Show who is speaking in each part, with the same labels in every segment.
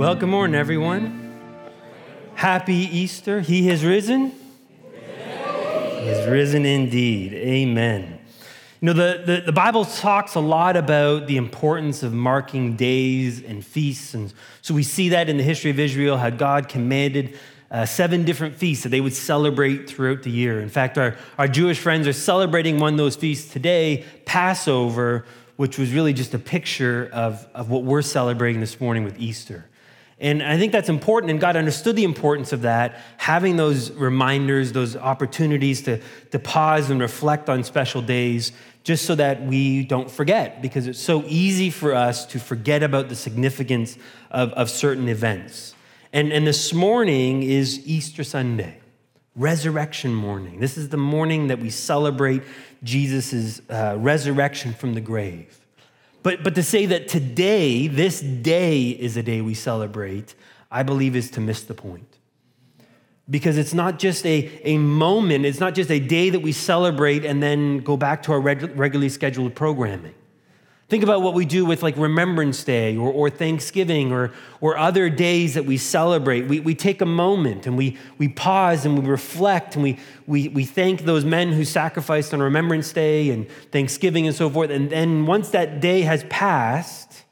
Speaker 1: Well, good morning, everyone. Happy Easter. He has risen. He has risen indeed. Amen. You know, the, the, the, Bible talks a lot about the importance of marking days and feasts. And so we see that in the history of Israel, how God commanded uh, seven different feasts that they would celebrate throughout the year. In fact, our, our Jewish friends are celebrating one of those feasts today, Passover, which was really just a picture of, of what we're celebrating this morning with Easter. And I think that's important, and God understood the importance of that, having those reminders, those opportunities to, to pause and reflect on special days, just so that we don't forget, because it's so easy for us to forget about the significance of, of certain events. And, and this morning is Easter Sunday, resurrection morning. This is the morning that we celebrate Jesus' uh, resurrection from the grave. But, but to say that today, this day is a day we celebrate, I believe is to miss the point. Because it's not just a, a moment, it's not just a day that we celebrate and then go back to our reg- regularly scheduled programming. Think about what we do with like Remembrance Day or, or Thanksgiving or, or other days that we celebrate. We, we take a moment and we, we pause and we reflect and we, we, we thank those men who sacrificed on Remembrance Day and Thanksgiving and so forth. And then once that day has passed,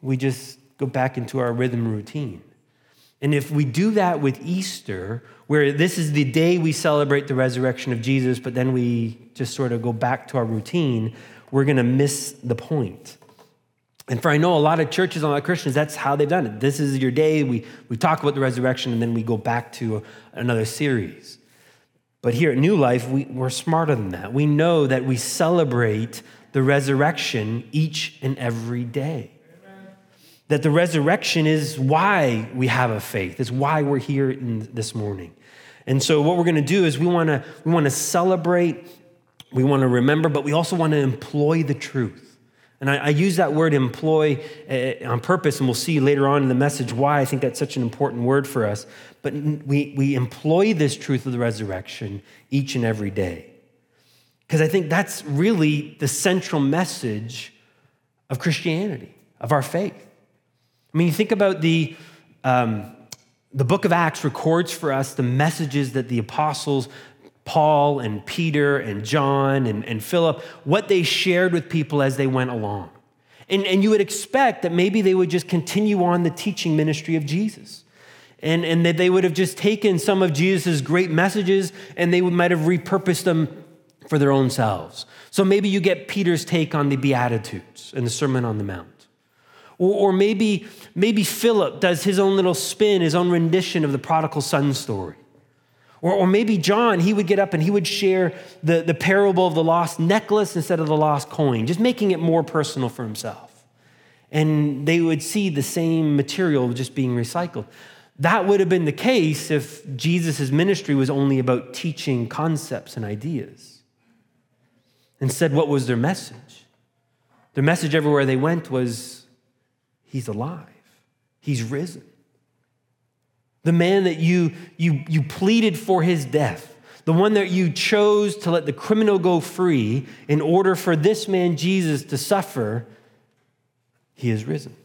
Speaker 1: we just go back into our rhythm routine. And if we do that with Easter, where this is the day we celebrate the resurrection of Jesus, but then we just sort of go back to our routine, we're going to miss the point. And for I know a lot of churches, a lot of Christians, that's how they've done it. This is your day. We, we talk about the resurrection and then we go back to another series. But here at New Life, we, we're smarter than that. We know that we celebrate the resurrection each and every day. That the resurrection is why we have a faith, it's why we're here in, this morning. And so, what we're going to do is we want to we want to celebrate we want to remember, but we also want to employ the truth. And I, I use that word employ uh, on purpose, and we'll see later on in the message why I think that's such an important word for us. But we, we employ this truth of the resurrection each and every day. Because I think that's really the central message of Christianity, of our faith. I mean, you think about the, um, the book of Acts records for us the messages that the apostles Paul and Peter and John and, and Philip, what they shared with people as they went along. And, and you would expect that maybe they would just continue on the teaching ministry of Jesus. And, and that they would have just taken some of Jesus' great messages and they would, might have repurposed them for their own selves. So maybe you get Peter's take on the Beatitudes and the Sermon on the Mount. Or, or maybe, maybe Philip does his own little spin, his own rendition of the prodigal son story. Or, or maybe John, he would get up and he would share the, the parable of the lost necklace instead of the lost coin, just making it more personal for himself. And they would see the same material just being recycled. That would have been the case if Jesus' ministry was only about teaching concepts and ideas. Instead, what was their message? Their message everywhere they went was He's alive, He's risen the man that you, you, you pleaded for his death, the one that you chose to let the criminal go free in order for this man, Jesus, to suffer, he is risen.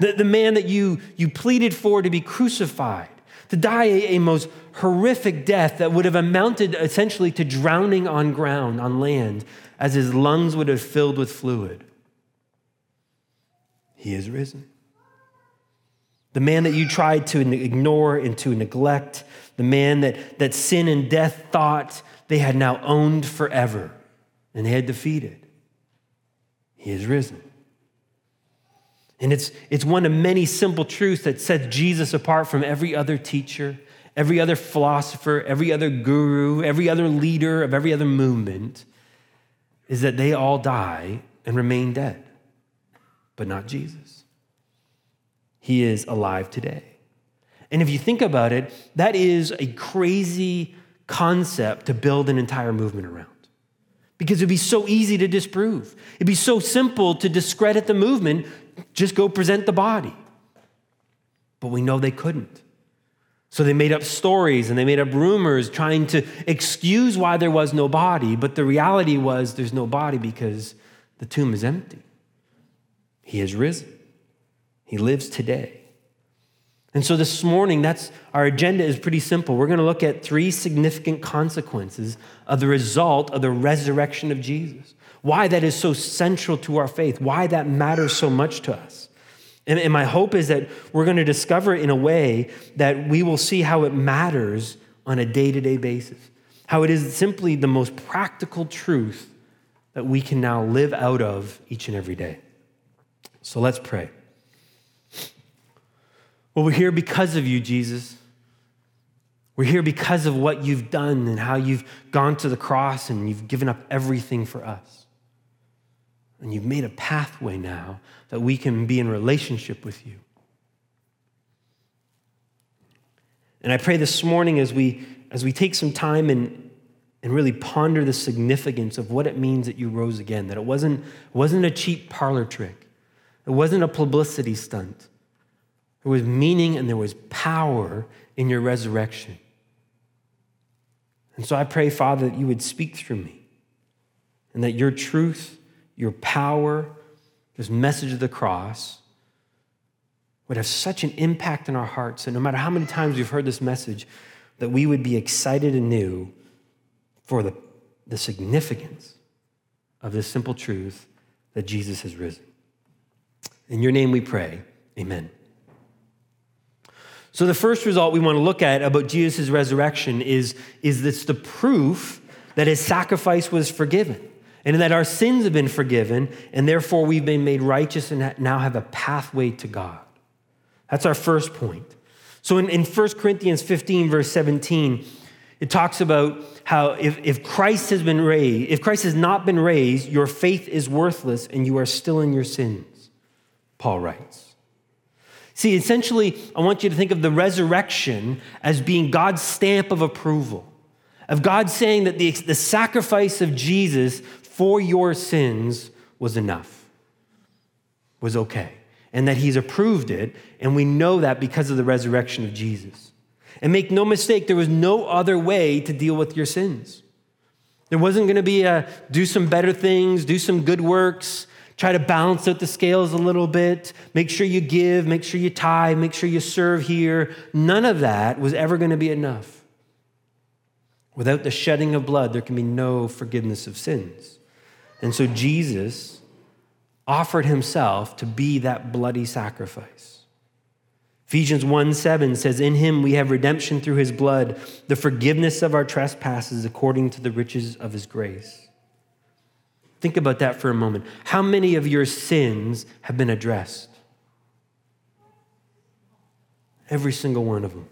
Speaker 1: The, the man that you, you pleaded for to be crucified, to die a, a most horrific death that would have amounted essentially to drowning on ground, on land, as his lungs would have filled with fluid. He is risen the man that you tried to ignore and to neglect, the man that, that sin and death thought they had now owned forever and they had defeated. He is risen. And it's, it's one of many simple truths that sets Jesus apart from every other teacher, every other philosopher, every other guru, every other leader of every other movement, is that they all die and remain dead, but not Jesus. He is alive today. And if you think about it, that is a crazy concept to build an entire movement around. Because it'd be so easy to disprove. It'd be so simple to discredit the movement, just go present the body. But we know they couldn't. So they made up stories and they made up rumors trying to excuse why there was no body. But the reality was there's no body because the tomb is empty. He has risen, He lives today. And so this morning, that's our agenda is pretty simple. We're going to look at three significant consequences of the result of the resurrection of Jesus. Why that is so central to our faith, why that matters so much to us. And, and my hope is that we're going to discover in a way that we will see how it matters on a day to day basis, how it is simply the most practical truth that we can now live out of each and every day. So let's pray. Well, we're here because of you, Jesus. We're here because of what you've done and how you've gone to the cross and you've given up everything for us. And you've made a pathway now that we can be in relationship with you. And I pray this morning as we, as we take some time and, and really ponder the significance of what it means that you rose again, that it wasn't, wasn't a cheap parlor trick, it wasn't a publicity stunt. There was meaning and there was power in your resurrection. And so I pray, Father, that you would speak through me and that your truth your power, this message of the cross would have such an impact in our hearts that no matter how many times we've heard this message, that we would be excited anew for the, the significance of this simple truth that Jesus has risen. In your name we pray. Amen. So, the first result we want to look at about Jesus' resurrection is, is this the proof that his sacrifice was forgiven and that our sins have been forgiven, and therefore we've been made righteous and now have a pathway to God. That's our first point. So in, in 1 Corinthians 15, verse 17, it talks about how if, if Christ has been raised, if Christ has not been raised, your faith is worthless and you are still in your sins, Paul writes. See, essentially, I want you to think of the resurrection as being God's stamp of approval, of God saying that the, the sacrifice of Jesus for your sins was enough, was okay, and that he's approved it, and we know that because of the resurrection of Jesus. And make no mistake, there was no other way to deal with your sins. There wasn't going to be a do some better things, do some good works, try to balance out the scales a little bit, make sure you give, make sure you tithe, make sure you serve here. None of that was ever going to be enough. Without the shedding of blood, there can be no forgiveness of sins. And so Jesus offered himself to be that bloody sacrifice. Ephesians 1 7 says, In him we have redemption through his blood, the forgiveness of our trespasses according to the riches of his grace. Think about that for a moment. How many of your sins have been addressed? Every single one of them.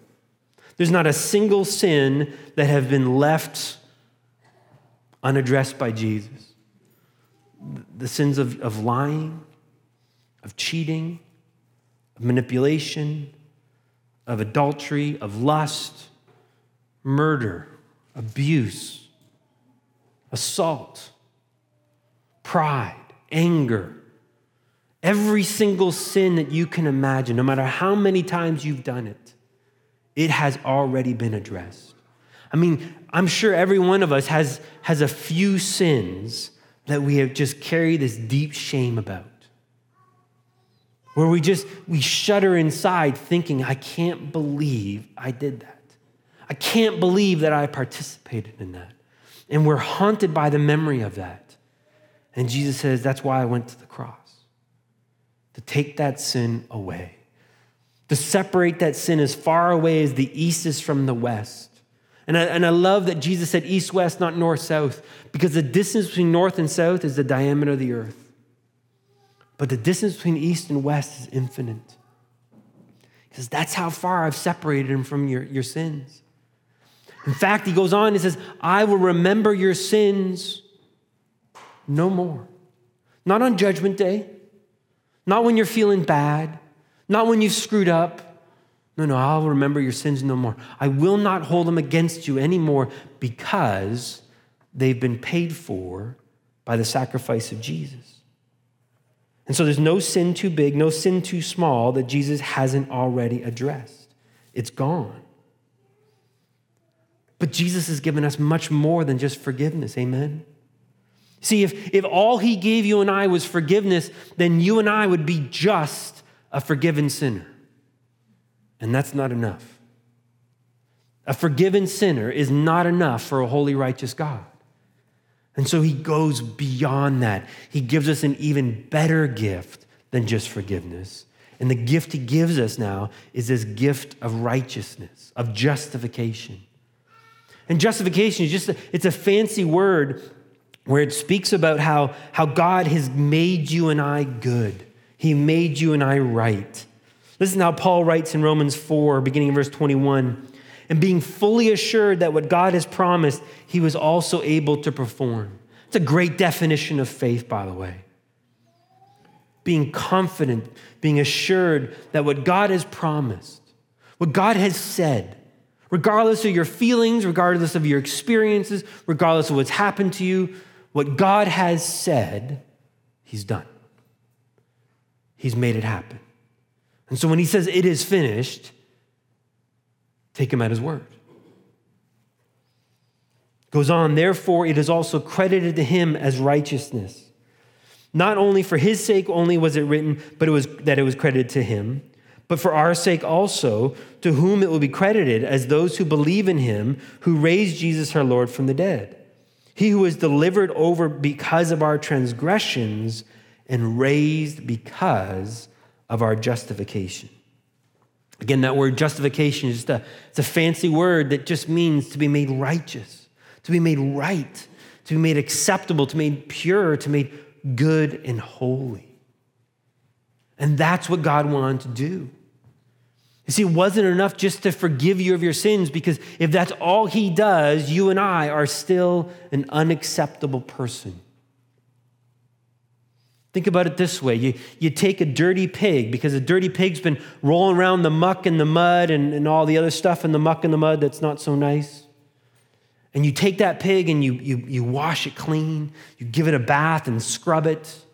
Speaker 1: There's not a single sin that have been left unaddressed by Jesus the sins of, of lying, of cheating, of manipulation, of adultery, of lust, murder, abuse, assault, pride, anger. Every single sin that you can imagine, no matter how many times you've done it, it has already been addressed. I mean, I'm sure every one of us has, has a few sins that we have just carried this deep shame about. Where we just, we shudder inside thinking, I can't believe I did that. I can't believe that I participated in that. And we're haunted by the memory of that. And Jesus says, That's why I went to the cross to take that sin away, to separate that sin as far away as the east is from the west and I, and I love that Jesus said east, west, not north, south, because the distance between north and south is the diameter of the earth. But the distance between east and west is infinite. Because that's how far I've separated him from your, your sins. In fact, he goes on and says, I will remember your sins no more. Not on judgment day, not when you're feeling bad, Not when you've screwed up. No, no, I'll remember your sins no more. I will not hold them against you anymore because they've been paid for by the sacrifice of Jesus. And so there's no sin too big, no sin too small that Jesus hasn't already addressed. It's gone. But Jesus has given us much more than just forgiveness. Amen. See, if, if all he gave you and I was forgiveness, then you and I would be just a forgiven sinner. And that's not enough. A forgiven sinner is not enough for a holy, righteous God. And so he goes beyond that. He gives us an even better gift than just forgiveness. And the gift he gives us now is this gift of righteousness, of justification. And justification is just, a, it's a fancy word where it speaks about how, how God has made you and I good. He made you and I right. Listen how Paul writes in Romans 4, beginning in verse 21 and being fully assured that what God has promised, he was also able to perform. It's a great definition of faith, by the way. Being confident, being assured that what God has promised, what God has said, regardless of your feelings, regardless of your experiences, regardless of what's happened to you, what God has said, He's done. He's made it happen. And so when He says it is finished, Take him at his word. Goes on, therefore, it is also credited to him as righteousness. Not only for his sake only was it written, but it was that it was credited to him, but for our sake also, to whom it will be credited as those who believe in him who raised Jesus our Lord from the dead. He who was delivered over because of our transgressions and raised because of our justification. Again, that word justification is just a, it's a fancy word that just means to be made righteous, to be made right, to be made acceptable, to be made pure, to be made good and holy. And that's what God wanted to do. You see, it wasn't enough just to forgive you of your sins because if that's all He does, you and I are still an unacceptable person. Think about it this way you, you take a dirty pig, because a dirty pig's been rolling around the muck and the mud and, and all the other stuff in the muck and the mud that's not so nice. And you take that pig and you, you, you wash it clean, you give it a bath and scrub it.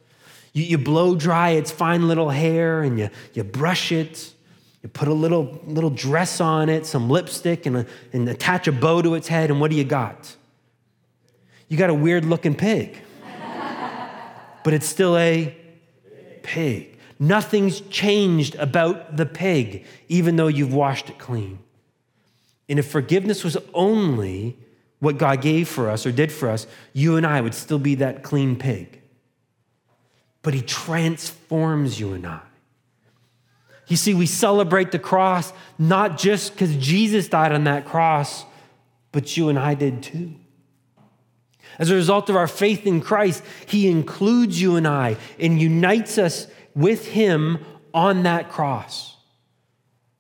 Speaker 1: You, you blow dry its fine little hair and you, you brush it. You put a little, little dress on it, some lipstick, and, a, and attach a bow to its head, and what do you got? You got a weird looking pig but it's still a pig. Nothing's changed about the pig, even though you've washed it clean. And if forgiveness was only what God gave for us or did for us, you and I would still be that clean pig. But He transforms you and I. You see, we celebrate the cross not just because Jesus died on that cross, but you and I did too. As a result of our faith in Christ, He includes you and I and unites us with Him on that cross.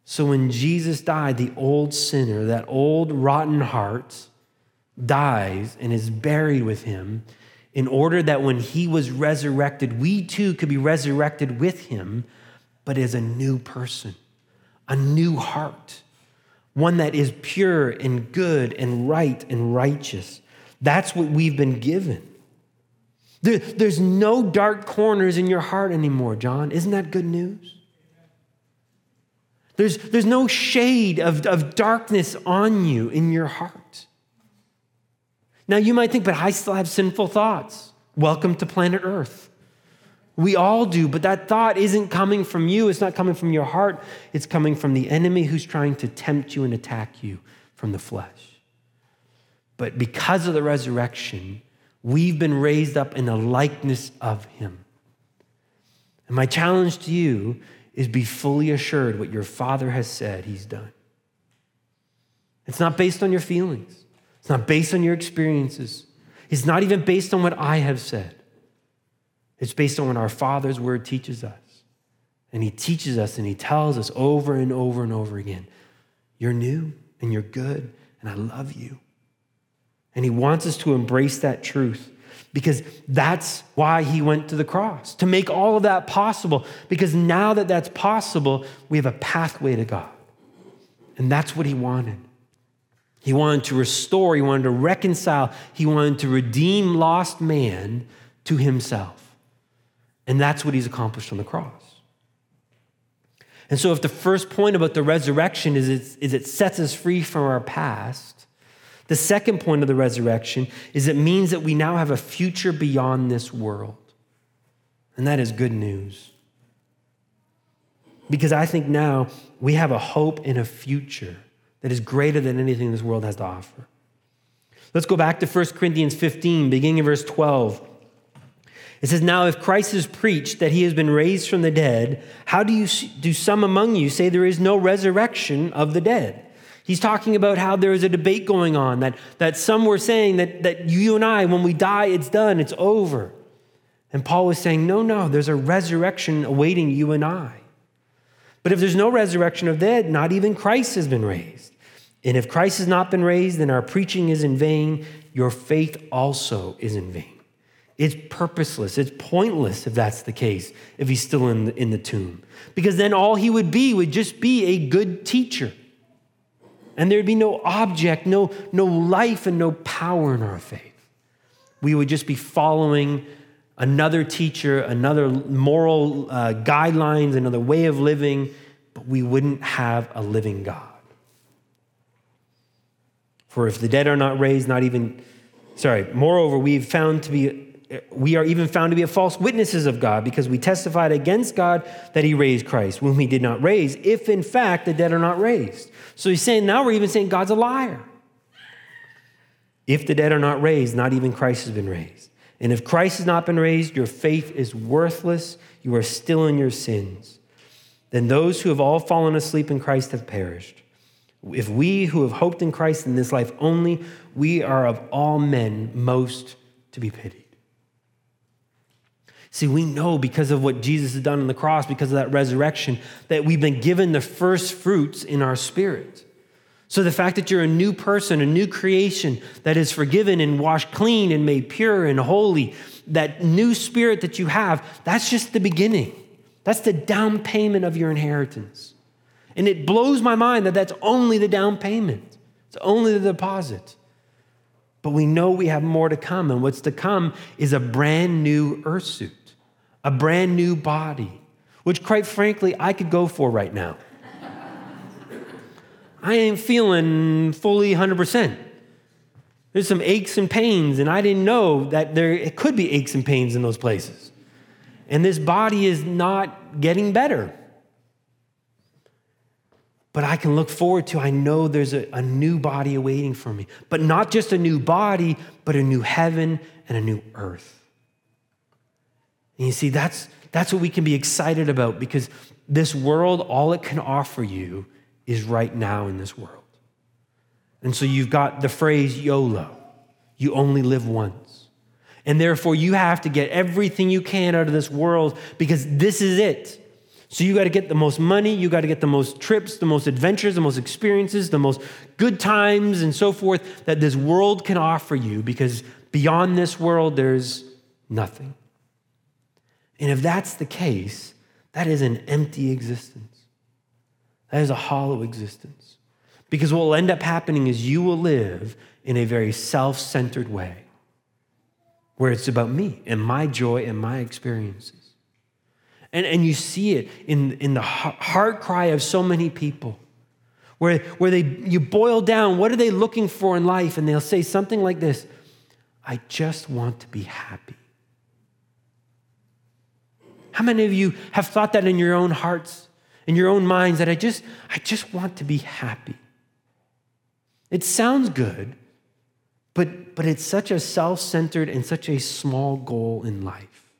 Speaker 1: So when Jesus died, the old sinner, that old rotten heart, dies and is buried with Him in order that when He was resurrected, we too could be resurrected with Him, but as a new person, a new heart, one that is pure and good and right and righteous. That's what we've been given. There, there's no dark corners in your heart anymore, John. Isn't that good news? There's, there's no shade of, of darkness on you in your heart. Now, you might think, but I still have sinful thoughts. Welcome to planet Earth. We all do, but that thought isn't coming from you. It's not coming from your heart. It's coming from the enemy who's trying to tempt you and attack you from the flesh. But because of the resurrection, we've been raised up in the likeness of him. And my challenge to you is be fully assured what your father has said he's done. It's not based on your feelings. It's not based on your experiences. It's not even based on what I have said. It's based on what our Father's word teaches us. And He teaches us and He tells us over and over and over again you're new and you're good, and I love you. And he wants us to embrace that truth. because that's why he went to the cross, to make all of that possible. Because now that that's possible, we have a pathway to God. And that's what he wanted. He wanted to restore, he wanted to reconcile, he wanted to redeem lost man to himself. And that's what he's accomplished on the cross. And so, if the first point about the resurrection is, is it sets us free from our past, the second point of the resurrection is it means that we now have a future beyond this world. And that is good news. Because I think now we have a hope in a future that is greater than anything this world has to offer. Let's go back to 1 Corinthians 15, beginning in verse 12. It says, Now if Christ is preached that he has been raised from the dead, how do, you, do some among you say there is no resurrection of the dead? He's talking about how there is a debate going on, that, that some were saying that, that you and I, when we die, it's done, it's over. And Paul was saying, No, no, there's a resurrection awaiting you and I. But if there's no resurrection of the dead, not even Christ has been raised. And if Christ has not been raised, then our preaching is in vain, your faith also is in vain. It's purposeless. It's pointless if that's the case, if he's still in the, in the tomb. Because then all he would be would just be a good teacher. And there'd be no object, no, no life, and no power in our faith. We would just be following another teacher, another moral uh, guidelines, another way of living, but we wouldn't have a living God. For if the dead are not raised, not even, sorry, moreover, we've found to be we are even found to be false witnesses of God because we testified against God that he raised Christ, whom he did not raise, if in fact the dead are not raised. So he's saying now we're even saying God's a liar. If the dead are not raised, not even Christ has been raised. And if Christ has not been raised, your faith is worthless. You are still in your sins. Then those who have all fallen asleep in Christ have perished. If we who have hoped in Christ in this life only, we are of all men most to be pitied. See, we know because of what Jesus has done on the cross, because of that resurrection, that we've been given the first fruits in our spirit. So the fact that you're a new person, a new creation that is forgiven and washed clean and made pure and holy, that new spirit that you have, that's just the beginning. That's the down payment of your inheritance. And it blows my mind that that's only the down payment, it's only the deposit. But we know we have more to come, and what's to come is a brand new earth suit a brand new body, which, quite frankly, I could go for right now. I ain't feeling fully 100%. There's some aches and pains, and I didn't know that there it could be aches and pains in those places. And this body is not getting better. But I can look forward to, I know there's a, a new body awaiting for me. But not just a new body, but a new heaven and a new earth. And you see, that's, that's what we can be excited about because this world, all it can offer you is right now in this world. And so you've got the phrase YOLO you only live once. And therefore, you have to get everything you can out of this world because this is it. So you got to get the most money, you got to get the most trips, the most adventures, the most experiences, the most good times, and so forth that this world can offer you because beyond this world, there's nothing. And if that's the case, that is an empty existence. That is a hollow existence. Because what will end up happening is you will live in a very self centered way where it's about me and my joy and my experiences. And, and you see it in, in the heart cry of so many people where, where they, you boil down what are they looking for in life? And they'll say something like this I just want to be happy. How many of you have thought that in your own hearts, in your own minds, that I just, I just want to be happy? It sounds good, but, but it's such a self centered and such a small goal in life.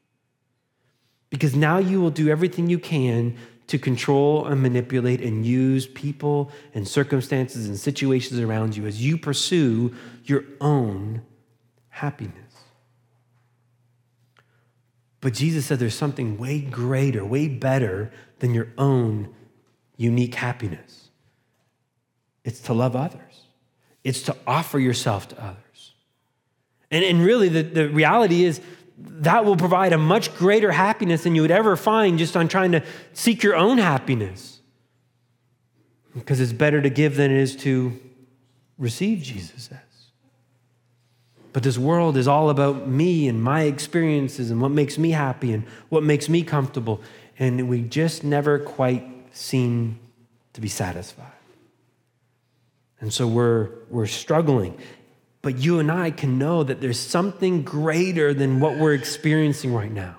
Speaker 1: Because now you will do everything you can to control and manipulate and use people and circumstances and situations around you as you pursue your own happiness. But Jesus said there's something way greater, way better than your own unique happiness. It's to love others, it's to offer yourself to others. And, and really, the, the reality is that will provide a much greater happiness than you would ever find just on trying to seek your own happiness. Because it's better to give than it is to receive, Jesus says. But this world is all about me and my experiences and what makes me happy and what makes me comfortable. And we just never quite seem to be satisfied. And so we're, we're struggling. But you and I can know that there's something greater than what we're experiencing right now.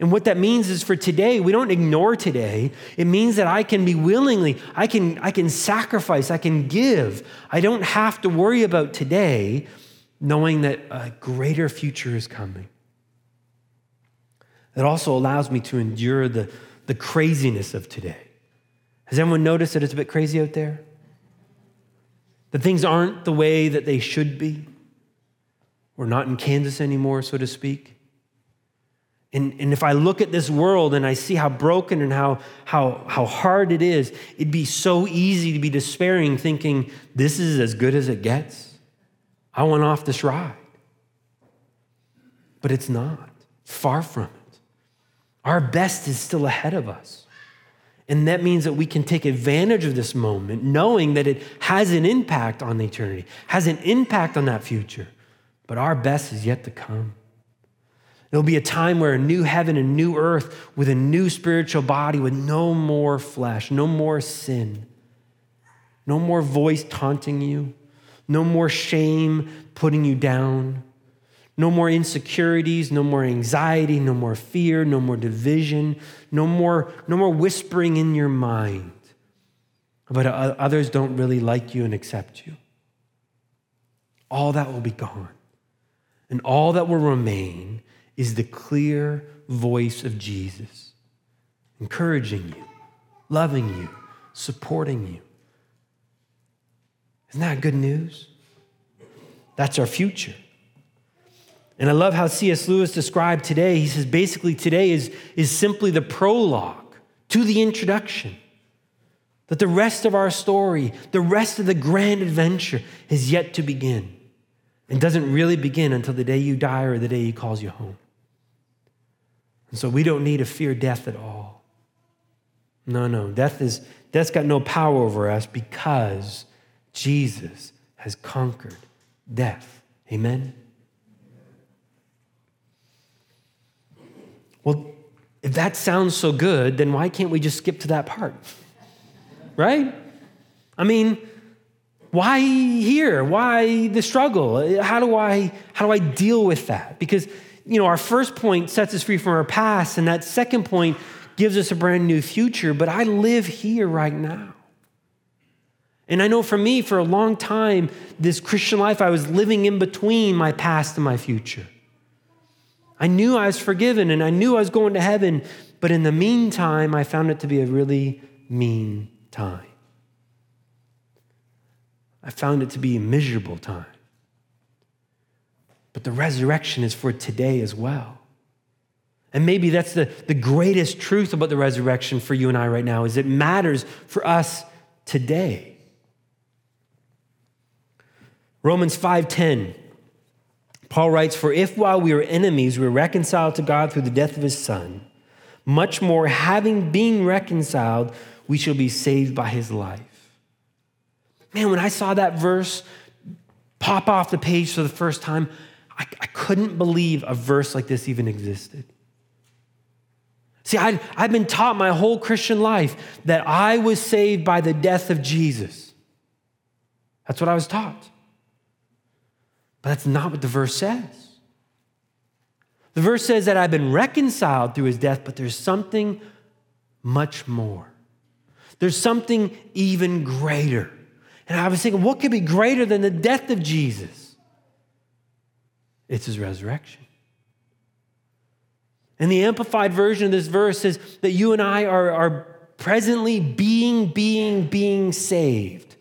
Speaker 1: And what that means is for today, we don't ignore today. It means that I can be willingly, I can, I can sacrifice, I can give. I don't have to worry about today, knowing that a greater future is coming. It also allows me to endure the, the craziness of today. Has anyone noticed that it's a bit crazy out there? That things aren't the way that they should be. We're not in Kansas anymore, so to speak. And, and if I look at this world and I see how broken and how, how, how hard it is, it'd be so easy to be despairing, thinking, this is as good as it gets. I went off this ride. But it's not. Far from it. Our best is still ahead of us. And that means that we can take advantage of this moment, knowing that it has an impact on eternity, has an impact on that future. But our best is yet to come. There'll be a time where a new heaven and new earth with a new spiritual body with no more flesh, no more sin, no more voice taunting you, no more shame putting you down, no more insecurities, no more anxiety, no more fear, no more division, no more, no more whispering in your mind about others don't really like you and accept you. All that will be gone. And all that will remain is the clear voice of Jesus, encouraging you, loving you, supporting you. Isn't that good news? That's our future. And I love how C.S. Lewis described today. He says basically today is, is simply the prologue to the introduction. That the rest of our story, the rest of the grand adventure is yet to begin and doesn't really begin until the day you die or the day he calls you home. And so we don't need to fear death at all. No, no. Death is death's got no power over us because Jesus has conquered death. Amen. Well, if that sounds so good, then why can't we just skip to that part? Right? I mean, why here? Why the struggle? How do I how do I deal with that? Because you know, our first point sets us free from our past, and that second point gives us a brand new future, but I live here right now. And I know for me, for a long time, this Christian life, I was living in between my past and my future. I knew I was forgiven and I knew I was going to heaven, but in the meantime, I found it to be a really mean time. I found it to be a miserable time. But the resurrection is for today as well. And maybe that's the, the greatest truth about the resurrection for you and I right now is it matters for us today. Romans 5:10 Paul writes, For if while we were enemies, we were reconciled to God through the death of his son, much more, having been reconciled, we shall be saved by his life. Man, when I saw that verse pop off the page for the first time, I, I couldn't believe a verse like this even existed. See, i I've been taught my whole Christian life that I was saved by the death of Jesus. That's what I was taught. But that's not what the verse says. The verse says that I've been reconciled through his death, but there's something much more. There's something even greater. And I was thinking, what could be greater than the death of Jesus? It's his resurrection. And the amplified version of this verse says that you and I are, are presently being, being, being saved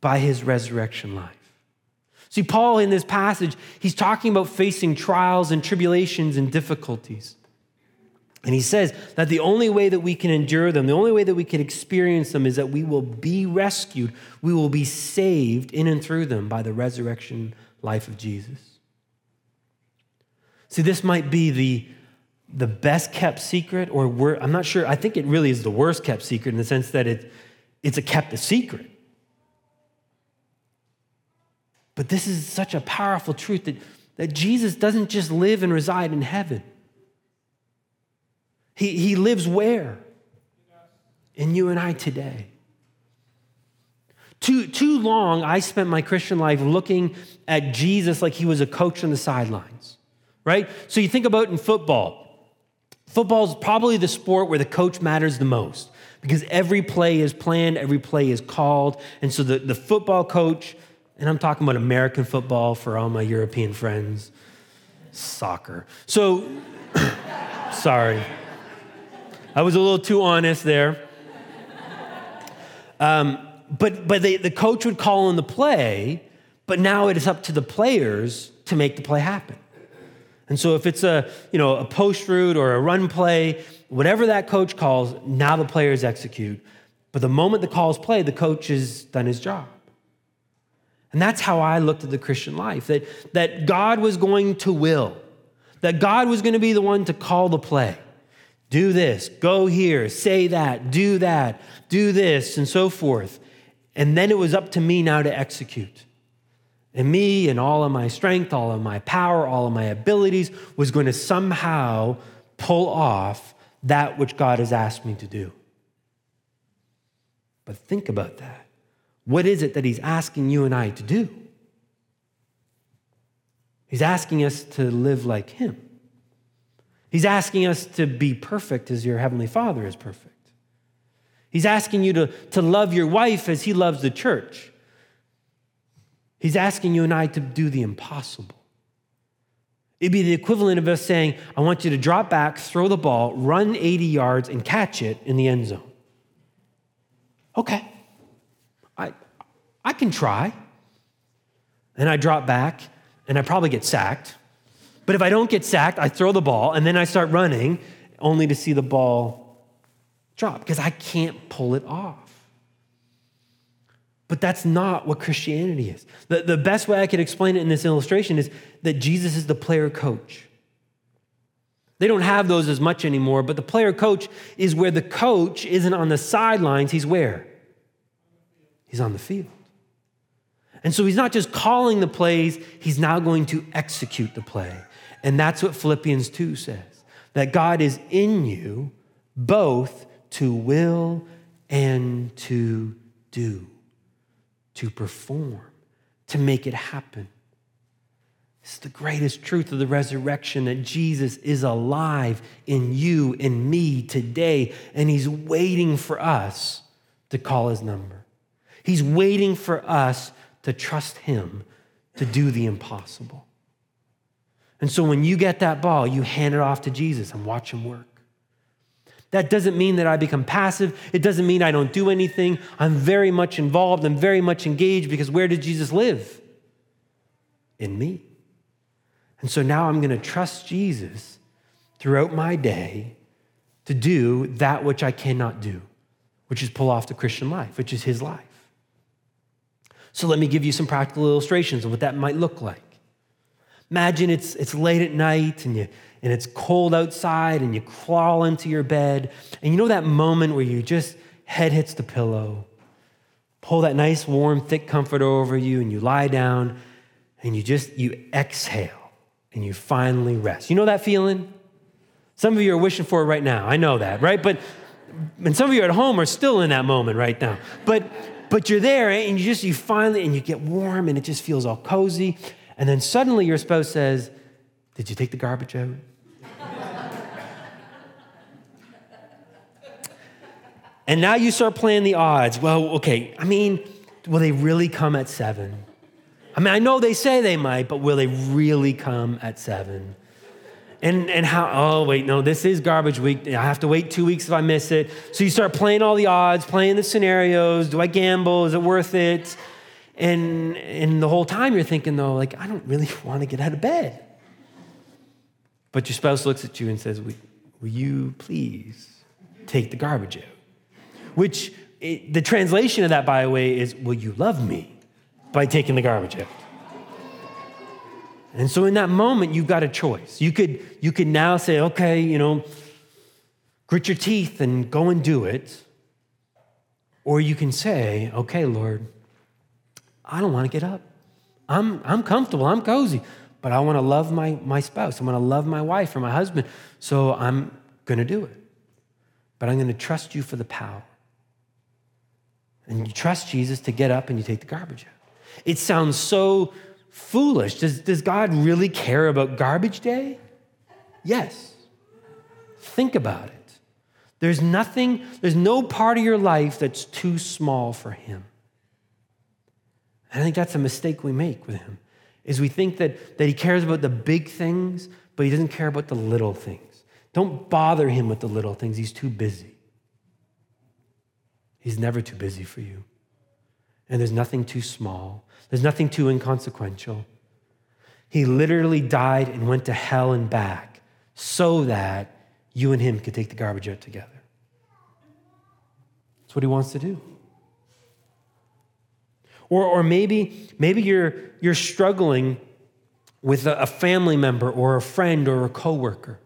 Speaker 1: by his resurrection life. See, Paul in this passage, he's talking about facing trials and tribulations and difficulties. And he says that the only way that we can endure them, the only way that we can experience them is that we will be rescued, we will be saved in and through them by the resurrection life of Jesus. See, this might be the, the best kept secret, or I'm not sure. I think it really is the worst kept secret in the sense that it, it's a kept a secret. But this is such a powerful truth that, that Jesus doesn't just live and reside in heaven. He, he lives where? In you and I today. Too, too long, I spent my Christian life looking at Jesus like he was a coach on the sidelines, right? So you think about in football. Football is probably the sport where the coach matters the most because every play is planned, every play is called. And so the, the football coach, and I'm talking about American football for all my European friends, soccer. So, sorry. I was a little too honest there. Um, but but they, the coach would call in the play, but now it is up to the players to make the play happen. And so if it's a you know a post route or a run play, whatever that coach calls, now the players execute. But the moment the calls play, the coach has done his job. And that's how I looked at the Christian life that, that God was going to will, that God was going to be the one to call the play. Do this, go here, say that, do that, do this, and so forth. And then it was up to me now to execute. And me and all of my strength, all of my power, all of my abilities was going to somehow pull off that which God has asked me to do. But think about that. What is it that He's asking you and I to do? He's asking us to live like Him. He's asking us to be perfect as your Heavenly Father is perfect. He's asking you to, to love your wife as he loves the church. He's asking you and I to do the impossible. It'd be the equivalent of us saying, I want you to drop back, throw the ball, run 80 yards, and catch it in the end zone. Okay, I can try. And I drop back, and I probably get sacked. But if I don't get sacked, I throw the ball, and then I start running, only to see the ball drop because I can't pull it off. But that's not what Christianity is. The, the best way I could explain it in this illustration is that Jesus is the player coach. They don't have those as much anymore, but the player coach is where the coach isn't on the sidelines, he's where? He's on the field. And so he's not just calling the plays, he's now going to execute the play. And that's what Philippians 2 says that God is in you both to will and to do, to perform, to make it happen. It's the greatest truth of the resurrection that Jesus is alive in you, in me today, and he's waiting for us to call his number. He's waiting for us to trust him to do the impossible. And so when you get that ball, you hand it off to Jesus and watch him work. That doesn't mean that I become passive. It doesn't mean I don't do anything. I'm very much involved. I'm very much engaged because where did Jesus live? In me. And so now I'm going to trust Jesus throughout my day to do that which I cannot do, which is pull off the Christian life, which is his life. So let me give you some practical illustrations of what that might look like. Imagine it's, it's late at night and, you, and it's cold outside and you crawl into your bed. And you know that moment where you just head hits the pillow, pull that nice, warm, thick comforter over you, and you lie down and you just you exhale and you finally rest. You know that feeling? Some of you are wishing for it right now. I know that, right? But and some of you at home are still in that moment right now. But but you're there and you just you finally and you get warm and it just feels all cozy and then suddenly your spouse says, Did you take the garbage out? and now you start playing the odds. Well, okay, I mean, will they really come at seven? I mean, I know they say they might, but will they really come at seven? And, and how, oh, wait, no, this is garbage week. I have to wait two weeks if I miss it. So you start playing all the odds, playing the scenarios. Do I gamble? Is it worth it? And, and the whole time you're thinking, though, like, I don't really want to get out of bed. But your spouse looks at you and says, Will, will you please take the garbage out? Which it, the translation of that, by the way, is, Will you love me by taking the garbage out? And so in that moment, you've got a choice. You could, you could now say, okay, you know, grit your teeth and go and do it. Or you can say, okay, Lord, I don't want to get up. I'm, I'm comfortable, I'm cozy, but I want to love my, my spouse. I want to love my wife or my husband. So I'm going to do it. But I'm going to trust you for the power. And you trust Jesus to get up and you take the garbage out. It sounds so foolish. Does, does God really care about garbage day? Yes. Think about it. There's nothing, there's no part of your life that's too small for Him. And I think that's a mistake we make with Him, is we think that, that He cares about the big things, but He doesn't care about the little things. Don't bother Him with the little things, He's too busy. He's never too busy for you. And there's nothing too small, there's nothing too inconsequential. He literally died and went to hell and back so that you and him could take the garbage out together. That's what he wants to do. Or, or maybe, maybe you're, you're struggling with a, a family member or a friend or a coworker.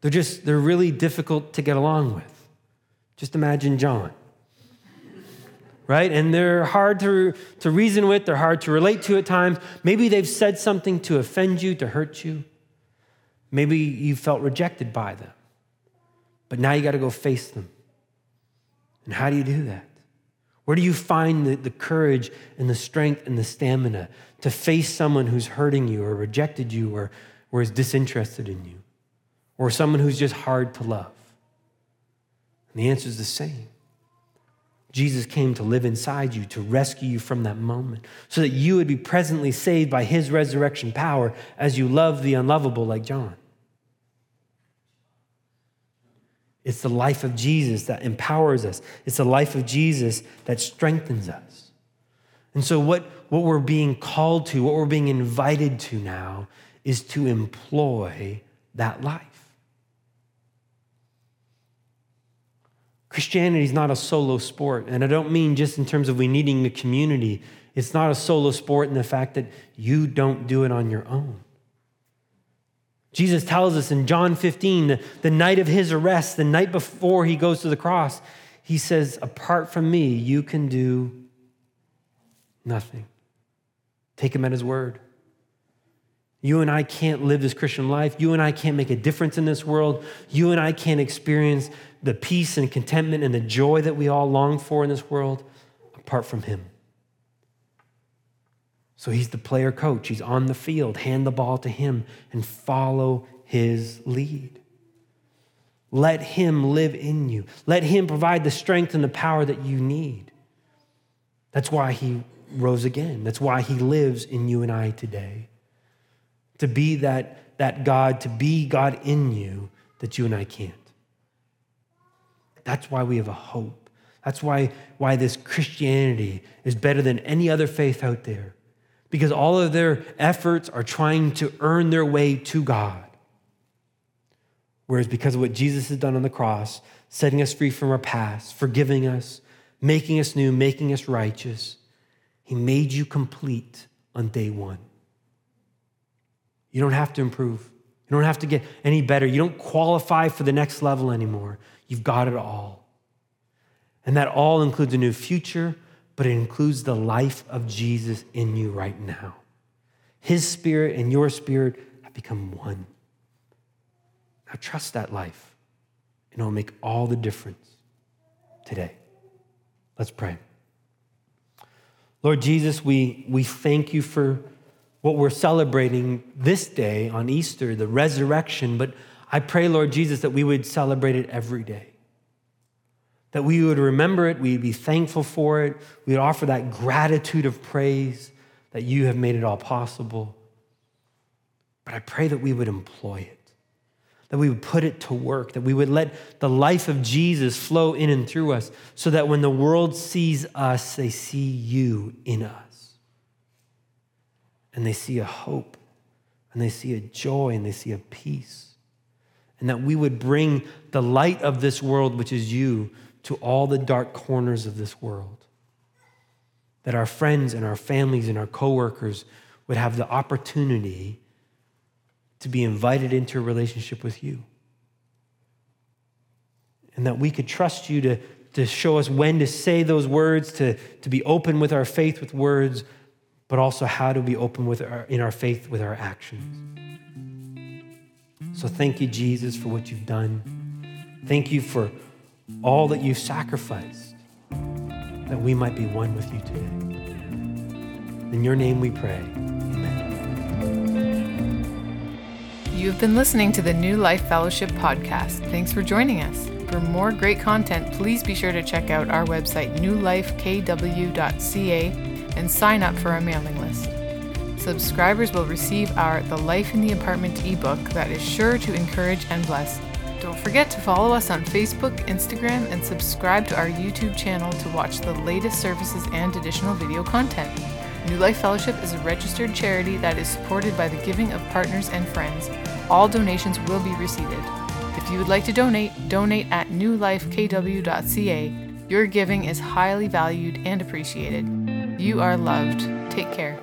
Speaker 1: They're just, they're really difficult to get along with. Just imagine John right? And they're hard to, to reason with, they're hard to relate to at times. Maybe they've said something to offend you, to hurt you. Maybe you felt rejected by them. But now you got to go face them. And how do you do that? Where do you find the, the courage and the strength and the stamina to face someone who's hurting you or rejected you or, or is disinterested in you or someone who's just hard to love? And the answer is the same Jesus came to live inside you, to rescue you from that moment, so that you would be presently saved by his resurrection power as you love the unlovable like John. It's the life of Jesus that empowers us, it's the life of Jesus that strengthens us. And so, what, what we're being called to, what we're being invited to now, is to employ that life. Christianity is not a solo sport. And I don't mean just in terms of we needing a community. It's not a solo sport in the fact that you don't do it on your own. Jesus tells us in John 15, the, the night of his arrest, the night before he goes to the cross, he says, Apart from me, you can do nothing. Take him at his word. You and I can't live this Christian life. You and I can't make a difference in this world. You and I can't experience the peace and contentment and the joy that we all long for in this world apart from Him. So He's the player coach. He's on the field. Hand the ball to Him and follow His lead. Let Him live in you. Let Him provide the strength and the power that you need. That's why He rose again. That's why He lives in you and I today to be that, that God, to be God in you that you and I can't. That's why we have a hope. That's why, why this Christianity is better than any other faith out there. Because all of their efforts are trying to earn their way to God. Whereas because of what Jesus has done on the cross, setting us free from our past, forgiving us, making us new, making us righteous, He made you complete on day one. You don't have to improve. You don't have to get any better. You don't qualify for the next level anymore. You've got it all. And that all includes a new future, but it includes the life of Jesus in you right now. His spirit and your spirit have become one. Now trust that life, and it will make all the difference today. Let's pray. Lord Jesus, we, we thank you for what we're celebrating this day on Easter, the resurrection, but I pray, Lord Jesus, that we would celebrate it every day. That we would remember it, we'd be thankful for it, we'd offer that gratitude of praise that you have made it all possible. But I pray that we would employ it, that we would put it to work, that we would let the life of Jesus flow in and through us so that when the world sees us, they see you in us and they see a hope and they see a joy and they see a peace. And that we would bring the light of this world, which is you, to all the dark corners of this world. That our friends and our families and our coworkers would have the opportunity to be invited into a relationship with you. And that we could trust you to, to show us when to say those words, to, to be open with our faith with words, but also how to be open with our, in our faith with our actions. So thank you, Jesus, for what you've done. Thank you for all that you've sacrificed that we might be one with you today. In your name we pray. Amen.
Speaker 2: You have been listening to the New Life Fellowship podcast. Thanks for joining us. For more great content, please be sure to check out our website, newlifekw.ca, and sign up for our mailing list. Subscribers will receive our The Life in the Apartment ebook that is sure to encourage and bless. Don't forget to follow us on Facebook, Instagram, and subscribe to our YouTube channel to watch the latest services and additional video content. New Life Fellowship is a registered charity that is supported by the giving of partners and friends. All donations will be received. If you would like to donate, donate at newlifekw.ca. Your giving is highly valued and appreciated. You are loved. Take care.